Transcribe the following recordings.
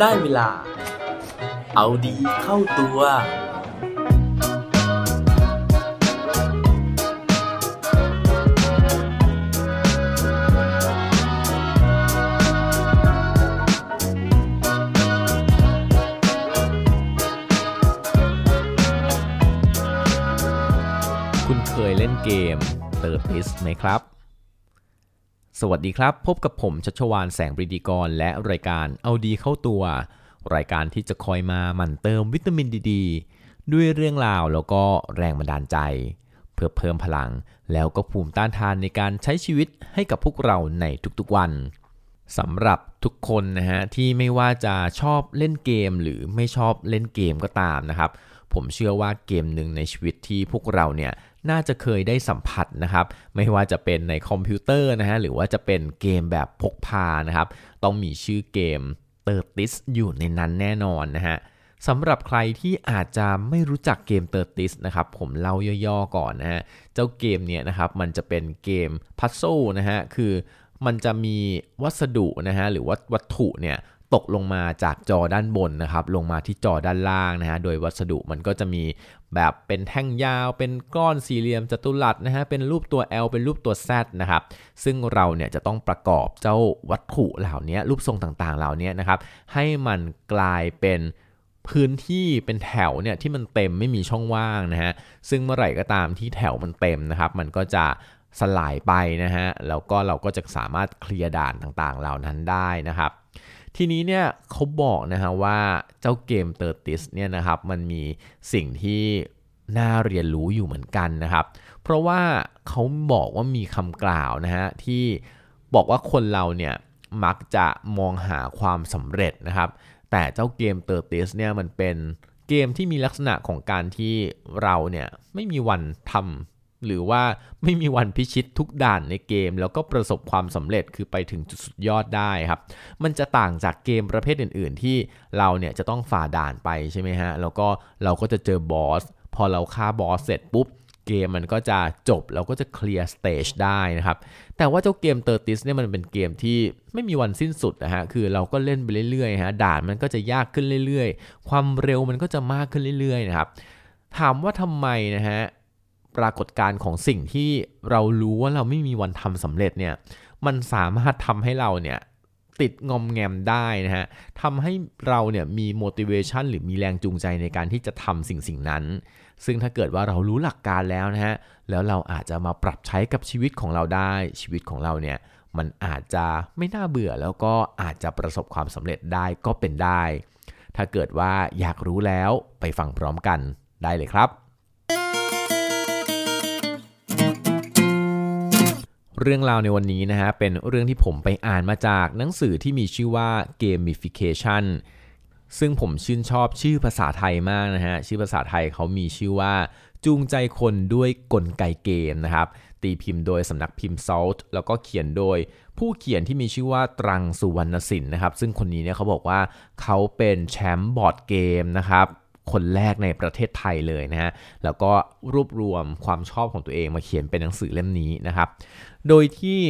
ได้เวลา เอาดีเข้าตัว คุณเคยเล่นเกมเติร์ดิสไหมครับ สวัสดีครับ พบกับผมชัชวานแสงปรีดีกร และรายการเอาดีเข้าตัว รายการที่จะคอยมาหมั่นเติมวิตามินดีดด้วยเรื่องราวแล้วก็แรงบันดาลใจ เพื่อเพิ่มพลัง แล้วก็ภูมิต้านทานในการใช้ชีวิตให้กับพวกเราในทุกๆวันสำหรับทุกคนนะฮะที่ไม่ว่าจะชอบเล่นเกมหรือไม่ชอบเล่นเกมก็ตามนะครับ ผมเชื่อว่าเกมหนึ่งในชีวิตที่พวกเราเนี่ย น่าจะเคยได้สัมผัสนะครับ ไม่ว่าจะเป็นในคอมพิวเตอร์นะฮะหรือว่าจะเป็นเกมแบบพกพานะครับ ต้องมีชื่อเกม Tetris อยู่ในนั้นแน่นอนนะฮะสำหรับใครที่อาจจะไม่รู้จักเกม Tetris นะครับผมเล่าย่อๆก่อนนะฮะเจ้าเกมเนี่ยนะครับมันจะเป็นเกม puzzle นะฮะคือมันจะมีวัสดุนะฮะหรือว่าวัตถุเนี่ย ตกลงมาจากจอด้านบนนะครับ ลงมาที่จอด้านล่างนะฮะ โดยวัสดุมันก็จะมีแบบเป็นแท่งยาว เป็นก้อนสี่เหลี่ยมจัตุรัสนะฮะ เป็นรูปตัว L เป็นรูปตัว Z นะครับ ซึ่งเราเนี่ยจะต้องประกอบเจ้าวัตถุเหล่านี้รูปทรงต่างๆ เหล่านี้นะครับ ให้มันกลายเป็นพื้นที่เป็นแถวเนี่ยที่มันเต็มไม่มีช่องว่างนะฮะ ซึ่งเมื่อไหร่ก็ตามที่แถวมันเต็มนะครับ มันก็จะสลายไปนะฮะ แล้วก็เราก็จะสามารถเคลียร์ด่านต่างๆ เหล่านั้นได้นะครับ ทีนี้เนี่ยเขาบอกนะฮะว่าเจ้าเกม Tetris เนี่ยนะครับมันมีสิ่งที่น่าเรียนรู้อยู่เหมือนกันนะครับ เพราะว่าเขาบอกว่ามีคำกล่าวนะฮะที่บอกว่าคนเราเนี่ยมักจะมองหาความสำเร็จนะครับ แต่เจ้าเกม Tetris เนี่ยมันเป็นเกมที่มีลักษณะของการที่เราเนี่ยไม่มีวันทำ หรือว่าไม่มีวันพิชิตทุกด่านในเกม แล้วก็ประสบความสำเร็จคือไปถึงจุดสุดยอดได้ครับ มันจะต่างจากเกมประเภทอื่น ๆ ที่เราเนี่ยจะต้องฝ่าด่านไปใช่ไหมฮะ แล้วก็เราก็จะเจอบอส พอเราฆ่าบอสเสร็จปุ๊บเกมมันก็จะจบเราก็จะ clear stage ได้นะครับ แต่ว่าเจ้าเกม Tetris เนี่ยมันเป็นเกมที่ไม่มีวันสิ้นสุดนะฮะคือเราก็เล่นไปเรื่อยๆฮะด่านมันก็จะยากขึ้นเรื่อยๆ ความเร็วมันก็จะมากขึ้นเรื่อยๆนะครับถามว่าทำไมนะฮะ ปรากฏการณ์ของสิ่งที่เรารู้ว่าเราไม่มีวันทำสำเร็จเนี่ยมันสามารถทำให้เราเนี่ยติดงอมแงมได้นะฮะทำให้เราเนี่ยมี motivation หรือมีแรงจูงใจในการที่จะทำสิ่งสิ่งนั้น ซึ่งถ้าเกิดว่าเรารู้หลักการแล้วนะฮะ แล้วเราอาจจะมาปรับใช้กับชีวิตของเราได้ ชีวิตของเราเนี่ยมันอาจจะไม่น่าเบื่อแล้วก็อาจจะประสบความสำเร็จได้ก็เป็นได้ ถ้าเกิดว่าอยากรู้แล้วไปฟังพร้อมกันได้เลยครับ เรื่องราวในวันนี้นะฮะเป็นเรื่องที่ผมไปอ่านมาจากหนังสือที่มีชื่อว่า gamification ซึ่งผมชื่นชอบชื่อภาษาไทยมากนะฮะชื่อภาษาไทยเขามีชื่อว่า จูงใจคนด้วยกลไกเกมนะครับตีพิมพ์โดยสำนักพิมพ์ Salt แล้วก็เขียนโดย ผู้เขียนที่มีชื่อว่าตรังสุวรรณสินนะครับซึ่งคนนี้เนี่ยเขาบอกว่าเขาเป็นแชมป์บอร์ดเกมนะครับ คนแรกในประเทศไทยเลยนะฮะ แล้วก็รวบรวมความชอบของตัวเองมาเขียนเป็นหนังสือเล่มนี้นะครับ โดยที่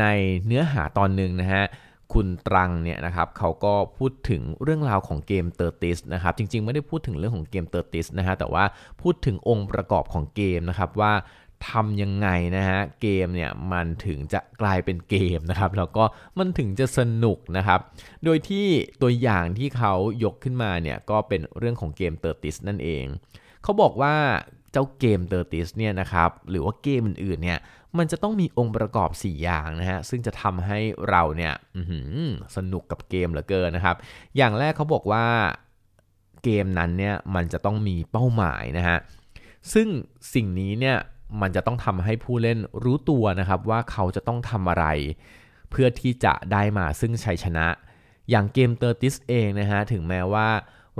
ในเนื้อหาตอนหนึ่งนะฮะคุณตรังเนี่ยนะครับเขาก็พูดถึงเรื่องราวของเกม Tetris นะครับจริงๆ ไม่ได้พูดถึงเรื่องของเกม Tetris นะฮะแต่ว่าพูดถึงองค์ประกอบของเกมนะครับว่า ทำยังไงนะฮะเกมเนี่ยมันถึงจะกลายเป็นเกมนะครับแล้วก็มันถึงจะสนุกนะครับ โดยที่ตัวอย่างที่เขายกขึ้นมาเนี่ยก็เป็นเรื่องของเกม Tetris นั่นเอง เขาบอกว่าเจ้าเกม Tetris เนี่ยนะครับหรือว่าเกมอื่นๆเนี่ยมันจะต้องมีองค์ประกอบ 4 อย่างนะฮะซึ่งจะทำให้เราเนี่ยสนุกกับเกมเหลือเกินนะครับ อย่างแรกเขาบอกว่าเกมนั้นเนี่ยมันจะต้องมีเป้าหมายนะฮะซึ่งสิ่งนี้เนี่ย มันจะต้องทำให้ผู้เล่นรู้ตัวนะครับว่าเขาจะต้องทำอะไร เพื่อที่จะได้มาซึ่งชัยชนะ อย่างเกม Tetris เองนะฮะถึงแม้ว่า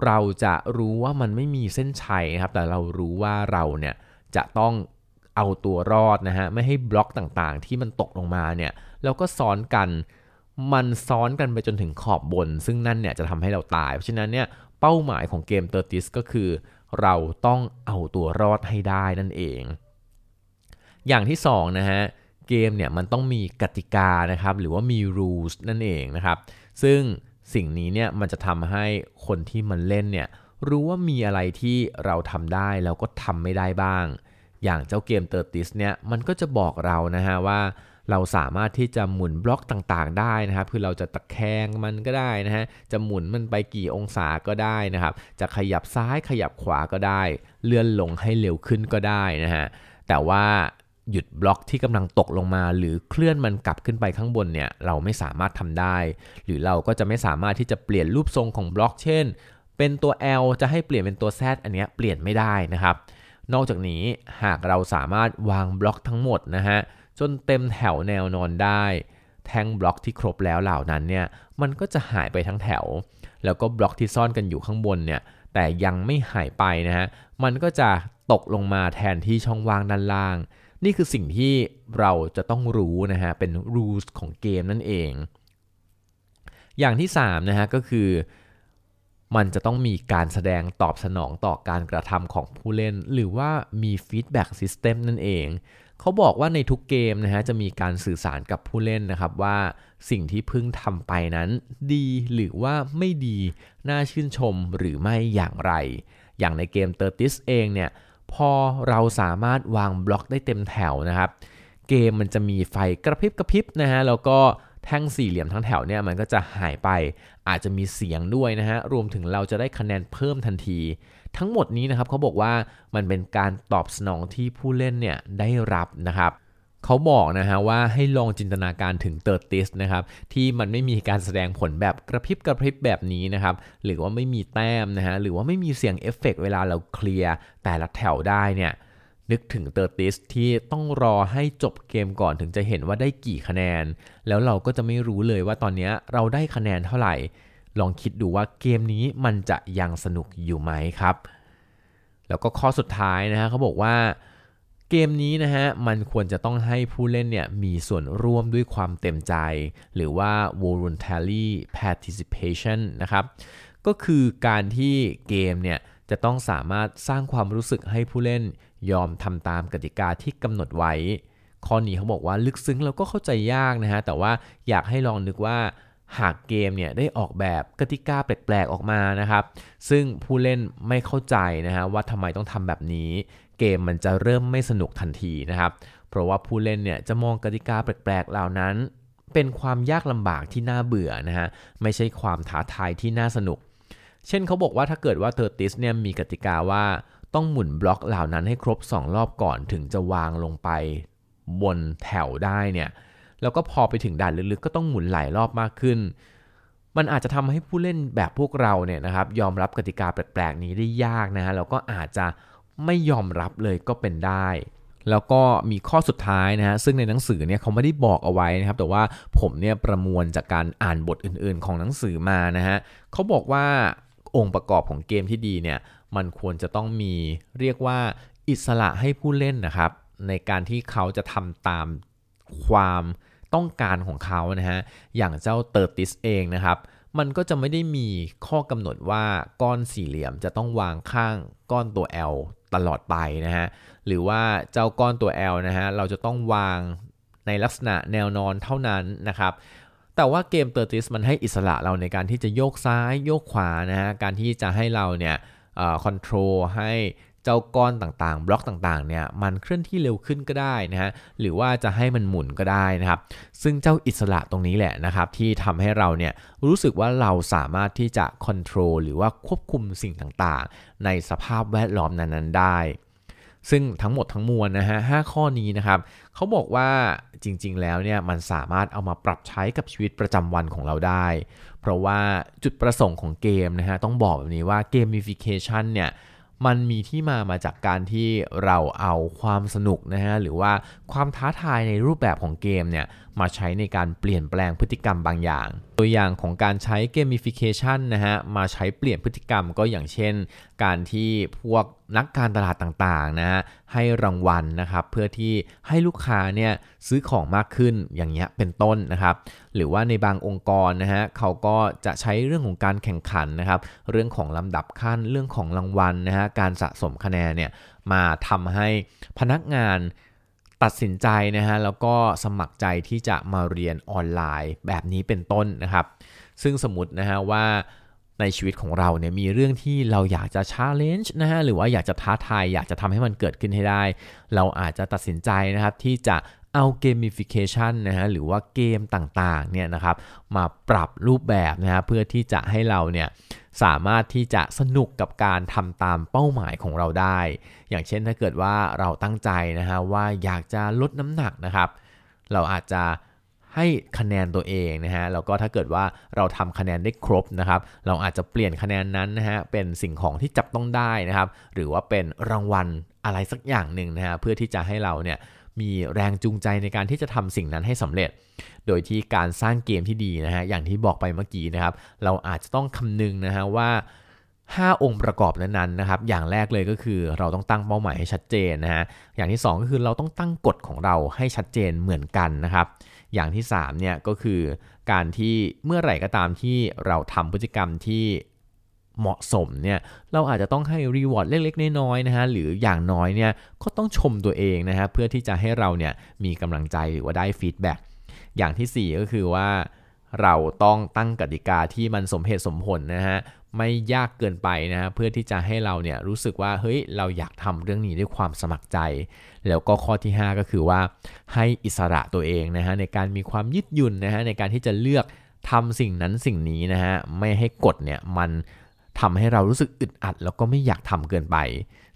เราจะรู้ว่ามันไม่มีเส้นชัยนะครับ แต่เรารู้ว่าเราเนี่ยจะต้องเอาตัวรอดนะฮะไม่ให้บล็อกต่างๆ ที่มันตกลงมาเนี่ยแล้วก็ซ้อนกันมันซ้อนกันไปจนถึงขอบบน ซึ่งนั่นเนี่ยจะทำให้เราตาย เพราะฉะนั้นเนี่ยเป้าหมายของเกม Tetris ก็คือ เราต้องเอาตัวรอดให้ได้นั่นเอง อย่างที่2นะฮะเกมเนี่ยมันต้องมีกติกานะครับหรือว่ามี rules นั่นเองนะครับ ซึ่งสิ่งนี้เนี่ยมันจะทำให้คนที่มันเล่นเนี่ยรู้ว่ามีอะไรที่เราทำได้แล้วก็ทำไม่ได้บ้าง อย่างเจ้าเกมเตอร์ติสเนี่ยมันก็จะบอกเรานะฮะว่าเราสามารถที่จะหมุนบล็อกต่างๆได้นะครับ คือเราจะตะแคงมันก็ได้นะฮะ จะหมุนมันไปกี่องศาก็ได้นะครับ จะขยับซ้ายขยับขวาก็ได้ เลื่อนลงให้เร็วขึ้นก็ได้นะฮะ แต่ว่า หยุดบล็อกที่กำลังตกลงมา หรือเคลื่อนมันกลับขึ้นไปข้างบนเนี่ยเราไม่สามารถทำได้ หรือเราก็จะไม่สามารถที่จะเปลี่ยนรูปทรงของบล็อก เช่น เป็นตัว L จะให้เปลี่ยนเป็นตัว Z อันเนี้ยเปลี่ยนไม่ได้นะครับ นอกจากนี้หากเราสามารถวางบล็อกทั้งหมดนะฮะจนเต็มแถวแนวนอนได้ แท่งบล็อกที่ครบแล้วเหล่านั้นเนี่ยมันก็จะหายไปทั้งแถว แล้วก็บล็อกที่ซ่อนกันอยู่ข้างบนเนี่ยแต่ยังไม่หายไปนะฮะมันก็จะตกลงมาแทนที่ช่องว่างด้านล่าง นี่คือสิ่งที่เราจะต้องรู้นะฮะเป็น rules ของเกมนั่นเอง อย่างที่3นะฮะก็คือมันจะต้องมีการแสดงตอบสนองต่อการกระทำของผู้เล่น หรือว่ามี feedback system นั่นเอง เขาบอกว่าในทุกเกมนะฮะจะมีการสื่อสารกับผู้เล่นนะครับว่าสิ่งที่เพิ่งทำไปนั้น ดีหรือว่าไม่ดี น่าชื่นชมหรือไม่อย่างไร อย่างในเกมเตอร์ติสเองเนี่ย พอเราสามารถวางบล็อกได้เต็มแถวนะครับ เกมมันจะมีไฟกระพริบกระพริบนะฮะแล้วก็แท่งสี่เหลี่ยมทั้งแถวเนี่ยมันก็จะหายไป อาจจะมีเสียงด้วยนะฮะรวมถึงเราจะได้คะแนนเพิ่มทันที ทั้งหมดนี้นะครับเขาบอกว่ามันเป็นการตอบสนองที่ผู้เล่นเนี่ยได้รับนะครับ เขาบอกนะฮะว่าให้ลองจินตนาการถึง Tetris นะครับที่มันไม่มีการแสดงผลแบบกระพริบกระพริบแบบนี้นะครับหรือว่าไม่มีแต้มนะฮะหรือว่าไม่มีเสียงเอฟเฟกเวลาเราเคลียร์แต่ละแถวได้เนี่ยนึกถึง Tetris ที่ต้องรอให้จบเกมก่อนถึงจะเห็นว่าได้กี่คะแนน แล้วเราก็จะไม่รู้เลยว่าตอนนี้เราได้คะแนนเท่าไหร่ ลองคิดดูว่าเกมนี้มันจะยังสนุกอยู่ไหมครับ แล้วก็ข้อสุดท้ายนะฮะเขาบอกว่า เกมนี้นะฮะมันควรจะต้องให้ผู้เล่นเนี่ยมีส่วนร่วมด้วยความเต็มใจ หรือว่า voluntary participation นะครับก็คือการที่เกมเนี่ยจะต้องสามารถสร้างความรู้สึกให้ผู้เล่นยอมทำตามกติกาที่กำหนดไว้ ข้อนี้เขาบอกว่าลึกซึ้งเราก็เข้าใจยากนะฮะแต่ว่าอยากให้ลองนึกว่าหากเกมเนี่ยได้ออกแบบกติกาแปลกๆออกมานะครับ ซึ่งผู้เล่นไม่เข้าใจนะฮะว่าทำไมต้องทำแบบนี้ เกมมันจะเริ่มไม่สนุกทันทีนะครับ เพราะว่าผู้เล่นเนี่ยจะมองกติกาแปลกๆเหล่านั้น เป็นความยากลำบากที่น่าเบื่อนะฮะไม่ใช่ความท้าทายที่น่าสนุก เช่นเขาบอกว่าถ้าเกิดว่าเทอร์ติสเนี่ยมีกติกาว่าต้องหมุนบล็อกเหล่านั้นให้ครบ 2 รอบก่อนถึงจะวางลงไปบนแถวได้เนี่ยแล้วก็พอไปถึงด่านลึกๆ ก็ต้องหมุนหลายรอบมากขึ้น มันอาจจะทำให้ผู้เล่นแบบพวกเราเนี่ยนะครับยอมรับกติกาแปลกๆนี้ได้ยากนะฮะแล้วก็อาจจะ ไม่ยอมรับเลยก็เป็นได้ แล้วก็มีข้อสุดท้ายนะฮะซึ่งในหนังสือเนี่ยเขาไม่ได้บอกเอาไว้นะครับ แต่ว่าผมเนี่ยประมวลจากการอ่านบทอื่นๆ ของหนังสือมานะฮะเขาบอกว่าองค์ประกอบของเกมที่ดีเนี่ยมันควรจะต้องมีเรียกว่าอิสระให้ผู้เล่นนะครับ ในการที่เขาจะทำตามความต้องการของเขานะฮะอย่างเจ้า Tetris เองนะครับ มันก็จะไม่ได้มีข้อกำหนดว่าก้อนสี่เหลี่ยมจะต้องวางข้างก้อนตัว L ตลอดไปนะฮะ หรือว่าเจ้าก้อนตัว L นะฮะ เราจะต้องวางในลักษณะแนวนอนเท่านั้นนะครับ แต่ว่าเกม Tetris มันให้อิสระเราในการที่จะโยกซ้ายโยกขวานะฮะ การที่จะให้เราเนี่ยcontrol ให้ เจ้าก้อนต่างๆ บล็อกต่างๆเนี่ยมันเคลื่อนที่เร็วขึ้นก็ได้นะฮะหรือว่าจะให้มันหมุนก็ได้นะครับซึ่งเจ้าอิสระตรงนี้แหละนะครับที่ทำให้เราเนี่ยรู้สึกว่าเราสามารถที่จะ control หรือว่าควบคุมสิ่งต่างๆ ในสภาพแวดล้อมนั้นๆ ได้ซึ่งทั้งหมดทั้งมวลนะฮะห้าข้อนี้นะครับเขาบอกว่าจริงๆแล้วเนี่ยมันสามารถเอามาปรับใช้กับชีวิตประจำวันของเราได้ เพราะว่าจุดประสงค์ของเกมนะฮะต้องบอกแบบนี้ว่า gamification เนี่ย มันมีที่มามาจากการที่เราเอาความสนุกนะฮะหรือว่าความท้าทายในรูปแบบของเกมเนี่ยมาใช้ในการเปลี่ยนแปลงพฤติกรรมบางอย่าง ตัวอย่างของการใช้ gamification นะฮะมาใช้เปลี่ยนพฤติกรรมก็อย่างเช่น การที่พวกนักการตลาดต่างๆนะฮะให้รางวัลนะครับเพื่อที่ให้ลูกค้าเนี่ยซื้อของมากขึ้นอย่างเงี้ยเป็นต้นนะครับ หรือว่าในบางองค์กรนะฮะเขาก็จะใช้เรื่องของการแข่งขันนะครับเรื่องของลำดับขั้นเรื่องของรางวัลนะฮะการสะสมคะแนนเนี่ยมาทำให้พนักงาน ตัดสินใจนะฮะแล้วก็สมัครใจที่จะมาเรียนออนไลน์แบบนี้เป็นต้นนะครับ ซึ่งสมมตินะฮะว่าในชีวิตของเราเนี่ยมีเรื่องที่เราอยากจะ challenge นะฮะหรือว่าอยากจะท้าทายอยากจะทำให้มันเกิดขึ้นให้ได้ เราอาจจะตัดสินใจนะครับที่จะเอาเกม i ฟิเคชันนะฮะหรือว่าเกมต่างๆเนี่ยนะครับมาปรับรูปแบบนะฮะเพื่อที่จะให้เราเนี่ย สามารถที่จะสนุกกับการทำตามเป้าหมายของเราได้ อย่างเช่นถ้าเกิดว่าเราตั้งใจนะฮะว่าอยากจะลดน้ำหนักนะครับ เราอาจจะให้คะแนนตัวเองนะฮะแล้วก็ถ้าเกิดว่าเราทำคะแนนได้ครบนะครับ เราอาจจะเปลี่ยนคะแนนนั้นนะฮะเป็นสิ่งของที่จับต้องได้นะครับ หรือว่าเป็นรางวัลอะไรสักอย่างหนึ่งนะฮะเพื่อที่จะให้เราเนี่ย มีแรงจูงใจในการที่จะทำสิ่งนั้นให้สำเร็จ โดยที่การสร้างเกมที่ดีนะฮะอย่างที่บอกไปเมื่อกี้นะครับ เราอาจจะต้องคำนึงนะฮะว่า 5 องค์ประกอบนั้นๆนะครับอย่างแรกเลยก็คือเราต้องตั้งเป้าหมายให้ชัดเจนนะฮะอย่างที่ 2 ก็คือเราต้องตั้งกฎของเราให้ชัดเจนเหมือนกันนะครับอย่างที่3เนี่ยก็คือการที่เมื่อไหร่ก็ตามที่เราทำพฤติกรรมที่ เหมาะสมเนี่ยเราอาจจะต้องให้ reward เล็กๆน้อยๆนะฮะหรืออย่างน้อยเนี่ยก็ต้องชมตัวเองนะฮะเพื่อที่จะให้เราเนี่ยมีกำลังใจหรือว่าได้ feedback อย่างที่ 4 ก็คือว่าเราต้องตั้งกติกาที่มันสมเหตุสมผลนะฮะไม่ยากเกินไปนะฮะเพื่อที่จะให้เราเนี่ยรู้สึกว่าเฮ้ยเราอยากทำเรื่องนี้ด้วยความสมัครใจ แล้วก็ข้อที่ 5 ก็คือว่าให้อิสระตัวเองนะฮะในการมีความยืดหยุ่นนะฮะในการที่จะเลือกทำสิ่งนั้นสิ่งนี้นะฮะไม่ให้กฎเนี่ยมัน ทำให้เรารู้สึกอึดอัด แล้วก็ไม่อยากทำเกินไป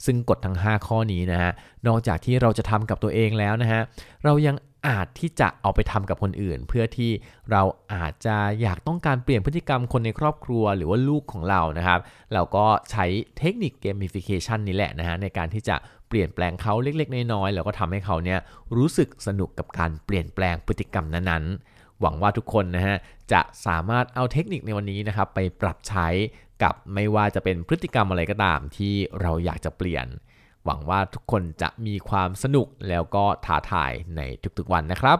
ซึ่งกฎทั้ง 5 ข้อนี้นะฮะ นอกจากที่เราจะทำกับตัวเองแล้วนะฮะ เรายังอาจที่จะเอาไปทำกับคนอื่น เพื่อที่เราอาจจะอยากต้องการเปลี่ยนพฤติกรรมคนในครอบครัวหรือว่าลูกของเรานะครับ เราก็ใช้เทคนิคเกมฟิเคชันนี้แหละนะฮะในการที่จะเปลี่ยนแปลงเขาเล็กๆน้อยๆแล้วก็ทำให้เขาเนี่ยรู้สึกสนุกกับการเปลี่ยนแปลงพฤติกรรมนั้นๆหวังว่าทุกคนนะฮะจะสามารถเอาเทคนิคในวันนี้นะครับไปปรับใช้ กับไม่ว่าจะเป็นพฤติกรรมอะไรก็ตามที่เราอยากจะเปลี่ยน หวังว่าทุกคนจะมีความสนุกแล้วก็ท้าทายในทุกๆวันนะครับ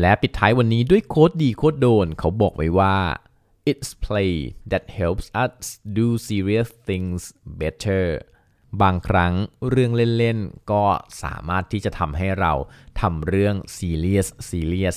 และปิดท้ายวันนี้ด้วยโค้ดดีโค้ดโดนเขาบอกไว้ว่า it's play that helps us do serious things better บางครั้งเรื่องเล่น ๆ ก็สามารถที่จะทำให้เราทำเรื่อง serious serious